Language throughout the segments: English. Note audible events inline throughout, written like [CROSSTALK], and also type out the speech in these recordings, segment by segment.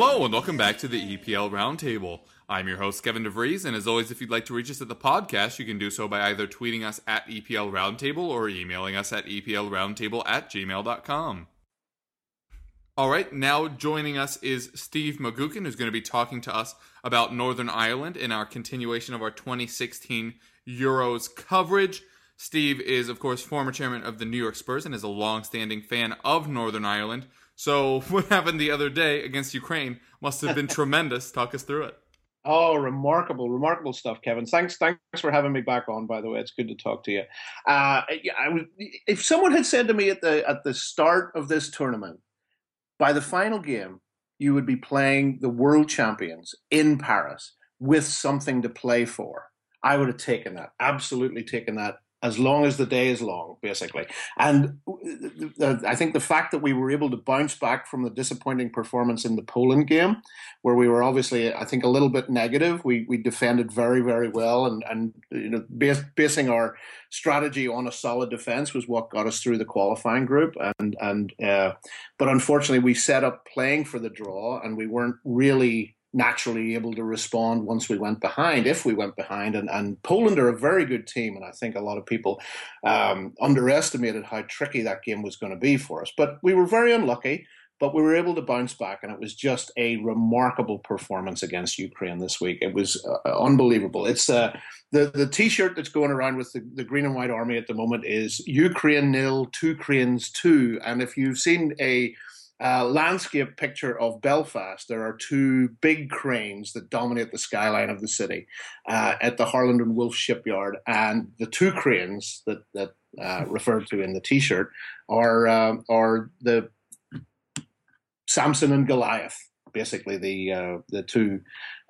Hello and welcome back to the EPL Roundtable. I'm your host Kevin DeVries, and as always, if you'd like to reach us at the podcast, you can do so by either tweeting us at EPL Roundtable or emailing us at EPLRoundtable at gmail.com. All right, now joining us is Steve McGookin, who's going to be talking to us about Northern Ireland in our continuation of our 2016 Euros coverage. Steve is, of course, former chairman of the New York Spurs and is a long-standing fan of Northern Ireland. So, [LAUGHS] what happened the other day against Ukraine must have been [LAUGHS] tremendous. Talk us through it. Oh, remarkable, remarkable stuff, Kevin. Thanks, thanks for having me back on. By the way, it's good to talk to you. Uh, I was, if someone had said to me at the at the start of this tournament, by the final game, you would be playing the world champions in Paris with something to play for, I would have taken that. Absolutely taken that. As long as the day is long, basically. And I think the fact that we were able to bounce back from the disappointing performance in the Poland game, where we were obviously, I think, a little bit negative. We we defended very very well, and and you know, bas- basing our strategy on a solid defense was what got us through the qualifying group. And and uh, but unfortunately, we set up playing for the draw, and we weren't really naturally able to respond once we went behind, if we went behind. And, and Poland are a very good team, and I think a lot of people um, underestimated how tricky that game was going to be for us. But we were very unlucky. But we were able to bounce back, and it was just a remarkable performance against Ukraine this week. It was uh, unbelievable. It's uh, the the T-shirt that's going around with the, the green and white army at the moment is Ukraine nil, two Cranes two. And if you've seen a uh, landscape picture of Belfast, there are two big cranes that dominate the skyline of the city uh, at the Harland and Wolff shipyard, and the two cranes that that uh, [LAUGHS] referred to in the T-shirt are uh, are the Samson and Goliath, basically the uh, the two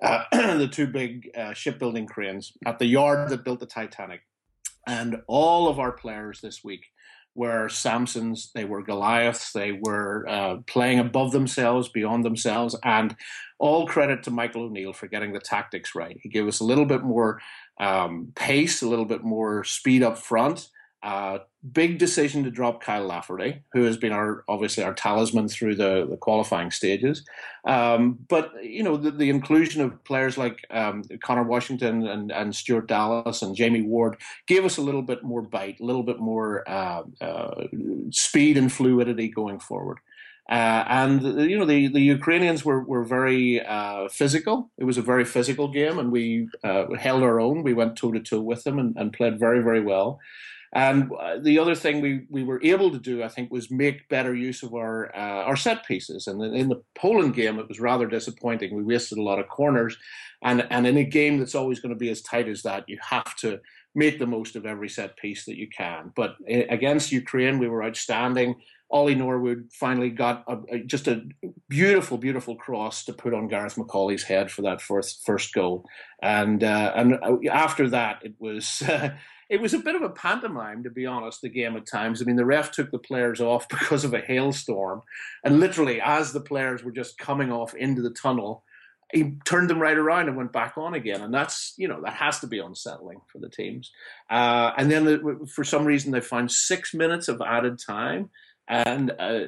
uh, [CLEARS THROAT] the two big shipbuilding cranes at the yard that built the Titanic, and all of our players this week were Samsons, they were Goliaths, they were uh, playing above themselves, beyond themselves, and all credit to Michael O'Neill for getting the tactics right. He gave us a little bit more um, pace, a little bit more speed up front. Uh, big decision to drop Kyle Lafferty, who has been our obviously our talisman through the, the qualifying stages. Um, but you know the, the, inclusion of players like um, Connor Washington and, and Stuart Dallas and Jamie Ward gave us a little bit more bite, a little bit more uh, uh, speed and fluidity going forward. Uh, and you know the, the Ukrainians were were very uh, physical. It was a very physical game, and we uh, held our own. We went toe to toe with them and, and played very very well. And uh, the other thing we, we were able to do, I think, was make better use of our uh, our set pieces. And in the Poland game, it was rather disappointing. We wasted a lot of corners, and and in a game that's always going to be as tight as that, you have to make the most of every set piece that you can. But uh, against Ukraine, we were outstanding. Ollie Norwood finally got a, a, just a beautiful, beautiful cross to put on Gareth McAuley's head for that first first goal, and uh, and uh, after that, it was. [LAUGHS] it was a bit of a pantomime, to be honest, the game at times. I mean, the ref took the players off [LAUGHS] because of a hailstorm. And literally, as the players were just coming off into the tunnel, he turned them right around and went back on again. And that's, you know, that has to be unsettling for the teams. Uh, and then the, for some reason, they found six minutes of added time. And uh,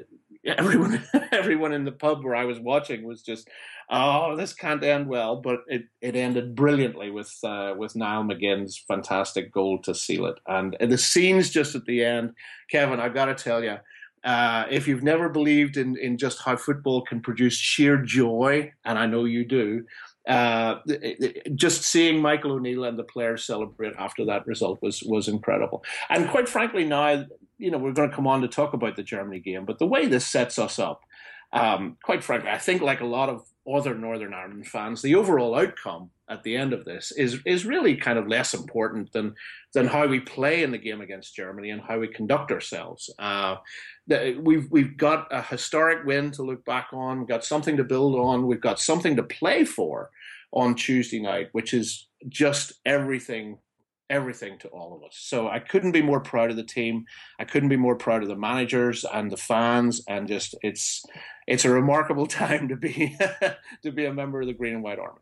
[LAUGHS] everyone, [LAUGHS] everyone in the pub where I was watching was just, oh, this can't end well, but it, it ended brilliantly with uh, with Niall McGinn's fantastic goal to seal it. And, the scenes just at the end, Kevin, I've got to tell you, uh, if you've never believed in, in just how football can produce sheer joy, and I know you do, uh, just seeing Michael O'Neill and the players celebrate after that result was was incredible. And quite frankly, now you know we're going to come on to talk about the Germany game, but the way this sets us up um, quite frankly, I think like a lot of other Northern Ireland fans, the overall outcome at the end of this is is really kind of less important than than how we play in the game against Germany and how we conduct ourselves. Uh, we've we've got a historic win to look back on. We've got something to build on. We've got something to play for on Tuesday night, which is just everything everything to all of us. So I couldn't be more proud of the team. I couldn't be more proud of the managers and the fans and just it's it's a remarkable [LAUGHS] time to be to be a member of the Green and White Army.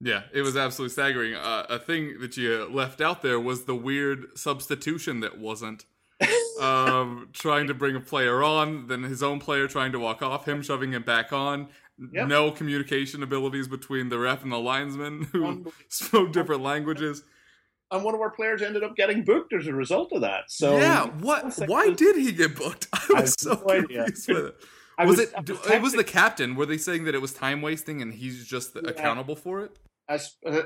Yeah, it was absolutely staggering. Uh, a thing that you left out there was the weird substitution that wasn't [LAUGHS] um, trying to bring a player on, then his own player trying to walk off, him shoving him back on. Yep. No communication abilities between the ref and the linesman [LAUGHS] who spoke different languages and one of our players ended up getting booked as a result of that. So yeah, what? Why was, did he get booked? [LAUGHS] I was I so no confused with it. Was, was, it? Was it was the captain. Were they saying that it was time wasting and he's just yeah. accountable for it?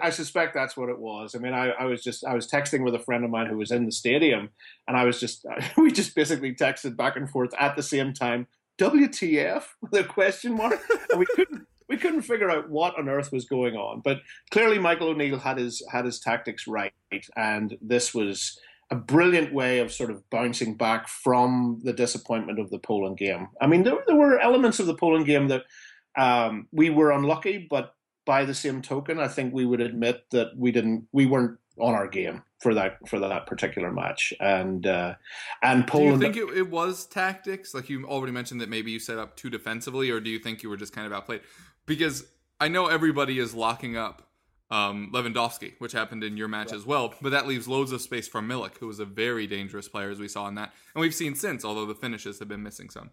I, suspect that's what it was. I mean, I, I was just I was texting with a friend of mine who was in the stadium, and I was just [LAUGHS] we just basically texted back and forth at the same time. WTF [LAUGHS] with a question mark, and we couldn't we couldn't figure out what on earth was going on. But clearly, Michael O'Neill had his had his tactics right, and this was a brilliant way of sort of bouncing back from the disappointment of the Poland game. I mean, there, there were elements of the Poland game that um, we were unlucky, but by the same token, I think we would admit that we didn't, we weren't on our game for that for that particular match. And uh, and Poland. Do you think it, it was tactics? Like you already mentioned that maybe you set up too defensively, or do you think you were just kind of outplayed? because I know everybody is locking up um, Lewandowski, which happened in your match as well, but that leaves loads of space for Milik, who was a very dangerous player, as we saw in that, and we've seen since, although the finishes have been missing some.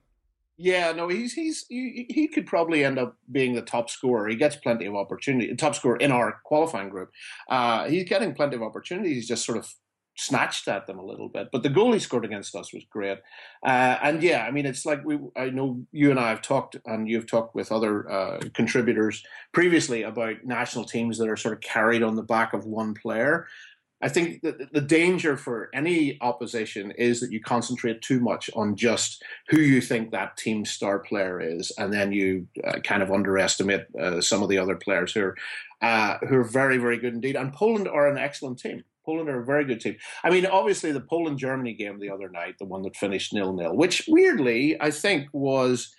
Yeah, no, he's he's he, he could probably end up being the top scorer. He gets plenty of opportunity. Top scorer in our qualifying group. Uh, he's getting plenty of opportunities. He's just sort of snatched at them a little bit. But the goal he scored against us was great. Uh, and yeah, I mean, it's like we, I know you and I have talked, and you've talked with other uh, contributors previously about national teams that are sort of carried on the back of one player. I think that the danger for any opposition is that you concentrate too much on just who you think that team star player is, and then you uh, kind of underestimate uh, some of the other players who are uh, who are very, very good indeed. And Poland are an excellent team. Poland are a very good team. I mean, obviously, the Poland Germany game the other night, the one that finished nil nil, which weirdly I think was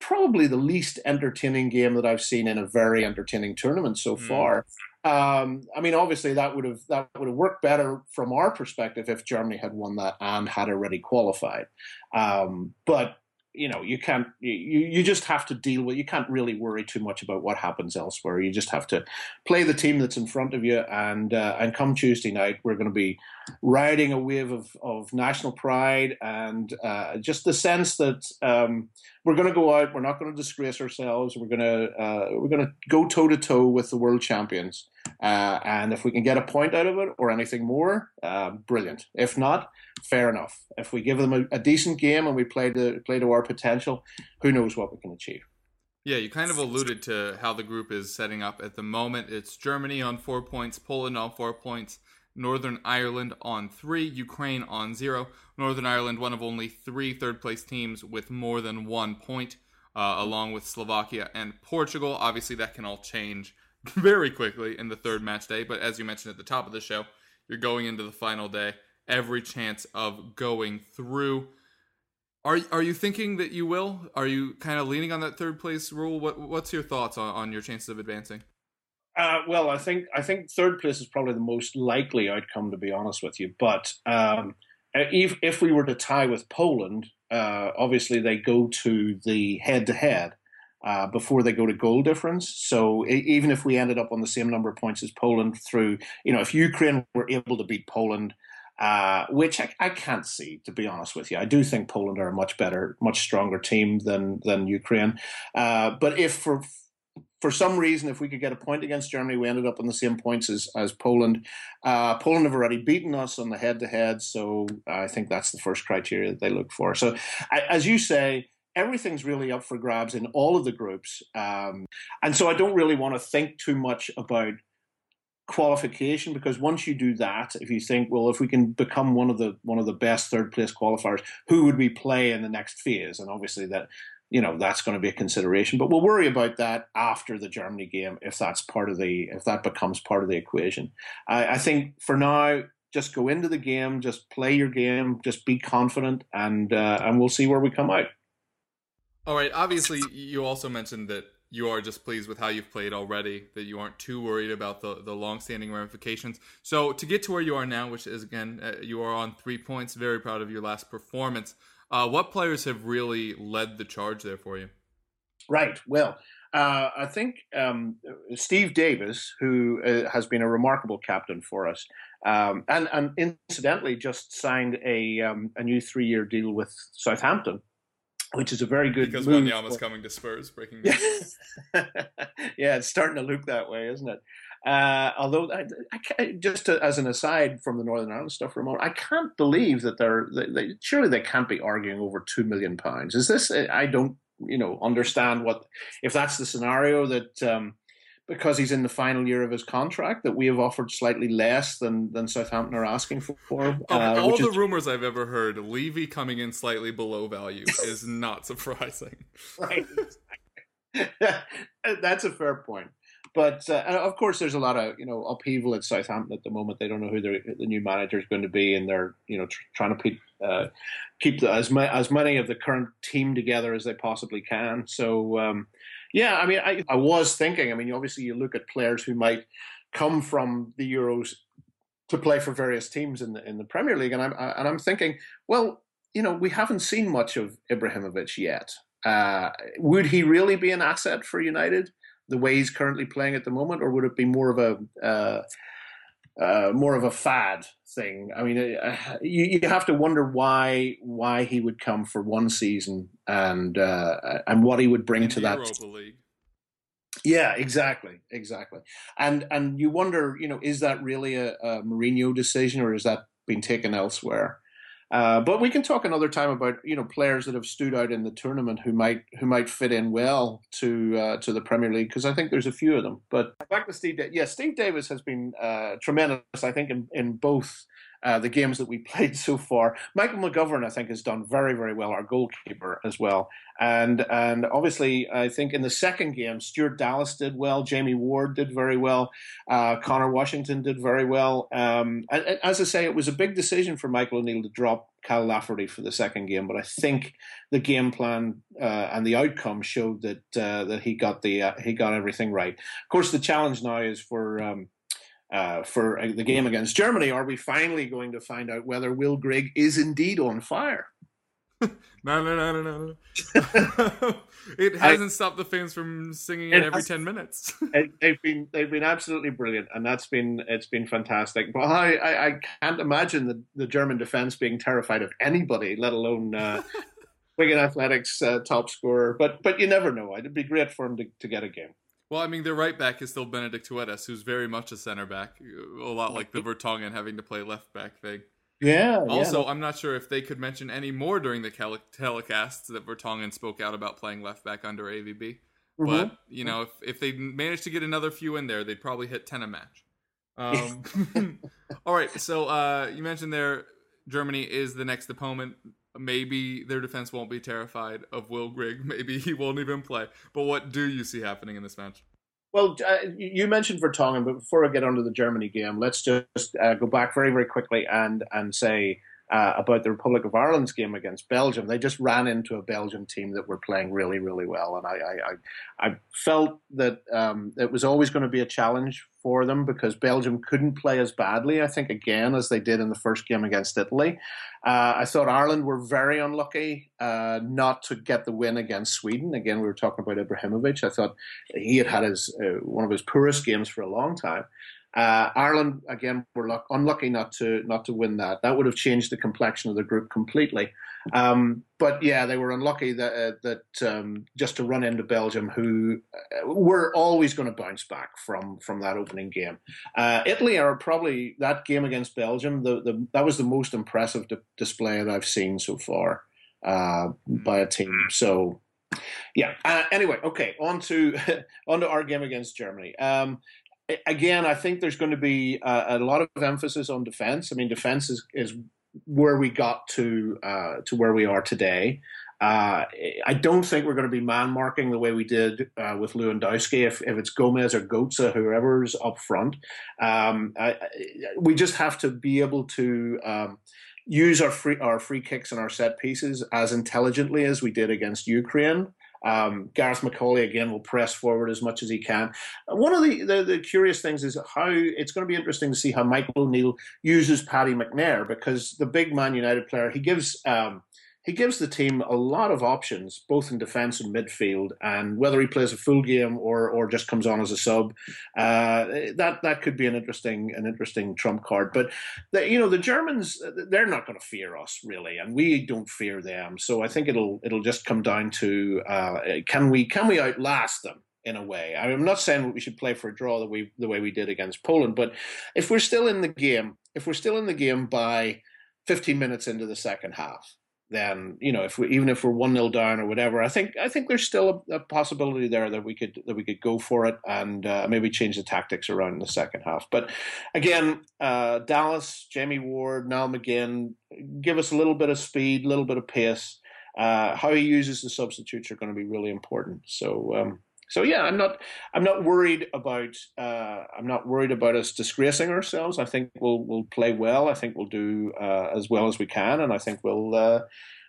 probably the least entertaining game that I've seen in a very entertaining tournament so mm. far. Um, I mean, obviously that would have that would have worked better from our perspective if Germany had won that and had already qualified. Um, but you know you can't you you just have to deal with you can't really worry too much about what happens elsewhere. You just have to play the team that's in front of you and uh, and come tuesday night we're going to be riding a wave of of national pride and uh, just the sense that um, we're going to go out we're not going to disgrace ourselves we're going to uh, we're going to go toe to toe with the world champions uh, and if we can get a point out of it or anything more uh, brilliant if not fair enough. If we give them a, a decent game and we play to play to our potential, who knows what we can achieve. Yeah, you kind of alluded to how the group is setting up at the moment. It's Germany on four points, Poland on four points, Northern Ireland on three, Ukraine on zero. Northern Ireland, one of only three third place teams with more than one point, uh, along with Slovakia and Portugal. Obviously, that can all change [LAUGHS] very quickly in the third match day, but as you mentioned at the top of the show, you're going into the final day every chance of going through. Are are you thinking that you will? Are you kind of leaning on that third place rule? What what's your thoughts on, on your chances of advancing? Uh, well, I think I think third place is probably the most likely outcome, to be honest with you. But um, if if we were to tie with Poland, uh, obviously they go to the head to head before they go to goal difference. So even if we ended up on the same number of points as Poland through, you know, if Ukraine were able to beat Poland uh, which I, I, can't see, to be honest with you. I do think Poland are a much better, much stronger team than than Ukraine. Uh, but if for for some reason, if we could get a point against Germany, we ended up on the same points as, as Poland. Uh, Poland have already beaten us on the head to head, so I think that's the first criteria that they look for. So, as you say, everything's really up for grabs in all of the groups. Um, and so I don't really want to think too much about qualification because once you do that if you think well if we can become one of the one of the best third place qualifiers who would we play in the next phase and obviously that you know that's going to be a consideration. But we'll worry about that after the Germany game if that's part of the if that becomes part of the equation. I, I think for now, just go into the game, just play your game, just be confident, and uh, and we'll see where we come out. All right. Obviously, you also mentioned that you are just pleased with how you've played already, that you aren't too worried about the, the long-standing ramifications. So to get to where you are now, which is again, uh, you are on three points. Very proud of your last performance. Uh, what players have really led the charge there for you? Right. Well, uh, I think um, Steve Davis, who uh, has been a remarkable captain for us, um, and and incidentally just signed a um, a new three year deal with Southampton which is a very good because move. Wanyama's coming to Spurs. Breaking news. [LAUGHS] yeah, it's starting to look that way, isn't it? Uh, although, I, I just to, as an aside from the Northern Ireland stuff, for a moment, I can't believe that they're they, they, surely they can't be arguing over two million pounds. Is this? I don't, you know, understand what if that's the scenario that. Um, because he's in the final year of his contract that we have offered slightly less than than Southampton are asking for. Uh, all the is... rumors I've ever heard, Levy coming in slightly below value is not surprising. right. [LAUGHS] That's a fair point. But uh, of course, there's a lot of you know upheaval at Southampton at the moment. They don't know who the new manager is going to be, and they're you know tr- trying to keep uh, keep the, as ma- as many of the current team together as they possibly can. So um, yeah, I mean, I, I was thinking. I mean, obviously, you look at players who might come from the Euros to play for various teams in the in the Premier League, and I'm and I'm thinking, well, you know, we haven't seen much of Ibrahimovic yet. Uh, would he really be an asset for United the way he's currently playing at the moment, or would it be more of a uh, uh, more of a fad thing. I mean, uh, you, you have to wonder why why he would come for one season and uh, and what he would bring In to that. Europa League. Yeah, exactly, exactly. And and you wonder, you know, is that really a, a Mourinho decision or is that being taken elsewhere? Uh, but we can talk another time about you know players that have stood out in the tournament who might who might fit in well to uh, to the Premier League because I think there's a few of them. But back to Steve, da- yeah, Steve Davis has been uh, tremendous. I think in in both uh, the games that we [LAUGHS] played so far. Michael McGovern, I think, has done very, very well, our goalkeeper as well. And and obviously, I think in the second game, Stuart Dallas did well, Jamie Ward did very well, uh, Connor Washington did very well. Um, and, and as I say, it was a big decision for Michael O'Neill to drop Kyle Lafferty for the second game, but I think the game plan uh, and the outcome showed that uh, that he got the uh, he got everything right. Of course, the challenge now is for um, uh, for uh, the game against Germany, are we finally going to find out whether Will Grigg is indeed on fire? [LAUGHS] no, no, no, no, no. [LAUGHS] it hasn't I, stopped the fans from singing it, it every has, ten minutes. [LAUGHS] it, they've been they've been absolutely brilliant, and that's been it's been fantastic. But I I, I can't imagine the, the German defense being terrified of anybody, let alone. Uh, Wigan Athletics uh, top scorer, but but you never know. It'd be great for him to, to get a game. Well, I mean, their right back is still Benedikt Höwedes, who's very much a center back, a lot like the Vertonghen having to play left back thing. Yeah. Also, yeah. I'm not sure if they could mention any more during the telecasts that Vertonghen spoke out about playing left back under AVB. Mm-hmm. But you know, if if they managed to get another few in there, they'd probably hit ten a match. Um, [LAUGHS] [LAUGHS] all right. So uh, you mentioned there, Germany is the next opponent. Maybe their defense won't be terrified of Will Grigg. [LAUGHS] Maybe he won't even play. But what do you see happening in this match? Well, uh, you mentioned Vertonghen, but before I get onto the Germany game, let's just uh, go back very, very quickly and and say uh, about the Republic of Ireland's game against Belgium. They just ran into a Belgium team that were playing really, really well, and I, I, I, felt that um, it was always going to be a challenge for them because Belgium couldn't play as badly, I think, again as they did in the first game against Italy. Uh, I thought Ireland were very unlucky uh, not to get the win against Sweden. Again, we were talking about Ibrahimovic. I thought he had had his uh, one of his poorest games for a long time. Uh, Ireland again were luck- unlucky not to not to win that. That would have changed the complexion of the group completely. Um, but yeah, they were unlucky that uh, that um, just to run into Belgium, who uh, were always going to bounce back from from that opening game. Uh, Italy are probably that game against Belgium. The, the that was the most impressive di- display that I've seen so far uh, by a team. So yeah. Uh, anyway, okay. On to [LAUGHS] on to our game against Germany. Um, again, I think there's going to be a, a, lot of emphasis on defense. I mean, defense is, is where we got to uh, to where we are today. Uh, I don't think we're going to be man marking the way we did uh, with Lewandowski. If, if it's Gomez or Götze, whoever's up front, um, I, I, we just have to be able to. Um, use our free our free kicks and our set pieces as intelligently as we did against Ukraine. Um, Gareth McAuley again will press forward as much as he can. One of the, the, the curious things is how it's going to be interesting to see how Michael O'Neill uses Paddy McNair because the big Man United player he gives um, he gives the team a lot of options, both in defence and midfield. And whether he plays a full game or or just comes on as a sub, uh, that that could be an interesting an interesting trump card. But the, you know the Germans, they're not going to fear us really, and we don't fear them. So I think it'll it'll just come down to uh, can we can we outlast them in a way. I'm not saying we should play for a draw the way the way we did against Poland, but if we're still in the game, if we're still in the game by 15 minutes into the second half, then you know if we even if we're one nil down or whatever, I think I think there's still a, a, possibility there that we could that we could go for it and uh, maybe change the tactics around in the second half. But again, uh, Dallas, Jamie Ward, Niall McGinn, give us a little bit of speed, a little bit of pace. Uh, how he uses the substitutes are going to be really important. So um, so yeah, I'm not I'm not worried about uh, I'm not worried about us disgracing ourselves. I think we'll we'll play well. I think we'll do uh, as well as we can, and I think we'll uh,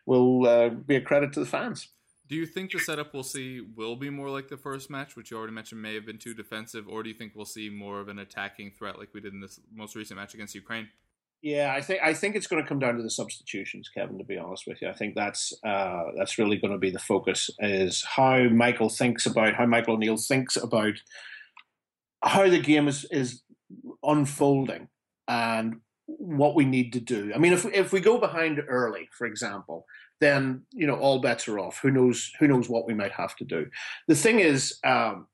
we'll uh, be a credit to the fans. Do you think the setup we'll see will be more like the first match, which you already mentioned may have been too defensive, or do you think we'll see more of an attacking threat like we did in this most recent match against Ukraine? Yeah, I think I think it's going to come down to the substitutions, Kevin. To be honest with you, I think that's uh, that's really going to be the focus is how Michael thinks about how Michael O'Neill thinks about how the game is is unfolding and what we need to do. I mean, if if we go behind early, for example, then you know all bets are off. Who knows? Who knows what we might have to do? The thing is. Um,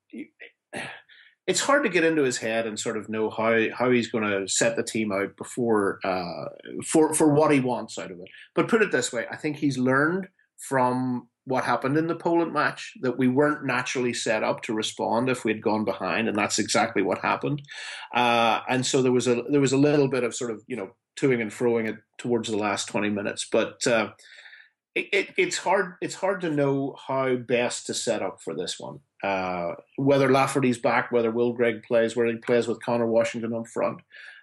it's hard to get into his head and sort of know how how he's going to set the team out before uh, for for what he wants out of it. But put it this way, I think he's learned from what happened in the Poland match that we weren't naturally set up to respond if we had gone behind, and that's exactly what happened. Uh, and so there was a there was a little bit of sort of you know toing and froing it towards the last twenty minutes, but. Uh, it, it, it's hard. It's hard to know how best to set up for this one. Uh, whether Lafferty's back, whether Will Grigg plays, whether he plays with Connor Washington up front.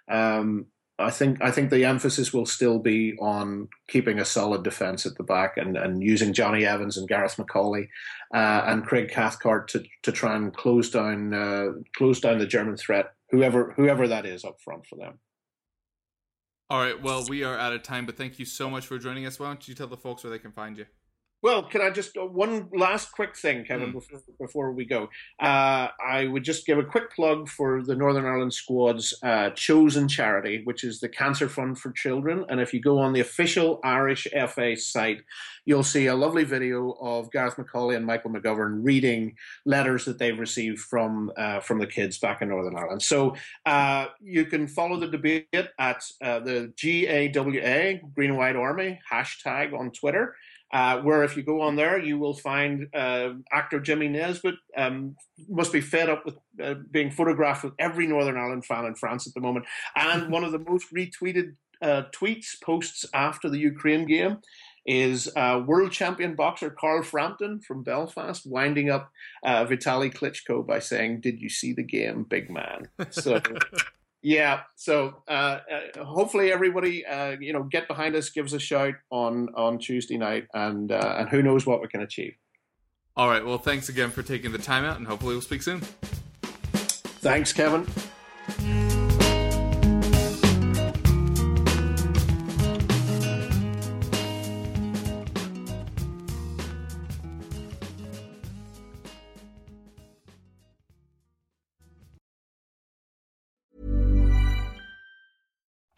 Um, I think I think the emphasis will still be on keeping a solid defence at the back and, and using Jonny Evans and Gareth McAuley uh, and Craig Cathcart to, to try and close down uh, close down the German threat, whoever whoever that is up front for them. All right. Well, we are out of time, but thank you so much for joining us. Why don't you tell the folks where they can find you? Well, can I just uh, one last quick thing, Kevin, mm. before, before, we go? Uh, I would just give a quick plug for the Northern Ireland Squad's uh, chosen charity, which is the Cancer Fund for Children. And if you go on the official Irish FA site, you'll see a lovely video of Gareth McAuley and Michael McGovern reading letters that they've received from uh, from the kids back in Northern Ireland. So uh, you can follow the debate at uh, the GAWA Green and White Army hashtag on Twitter. Uh, where if you go on there, you will find uh, actor Jimmy Nesbitt um, must be fed up with uh, being photographed with every Northern Ireland fan in France at the moment. And [LAUGHS] one of the most retweeted uh, tweets, posts after the Ukraine game is uh, world champion boxer Carl Frampton from Belfast winding up uh, Vitaly Klitschko by saying, "Did you see the game, big man?" So [LAUGHS] yeah. So uh, uh, hopefully everybody, uh, you know, get behind us, give us a shout on on Tuesday night, and uh, and who knows what we can achieve. All right. Well, thanks again for taking the time out, and hopefully we'll speak soon. Thanks, Kevin.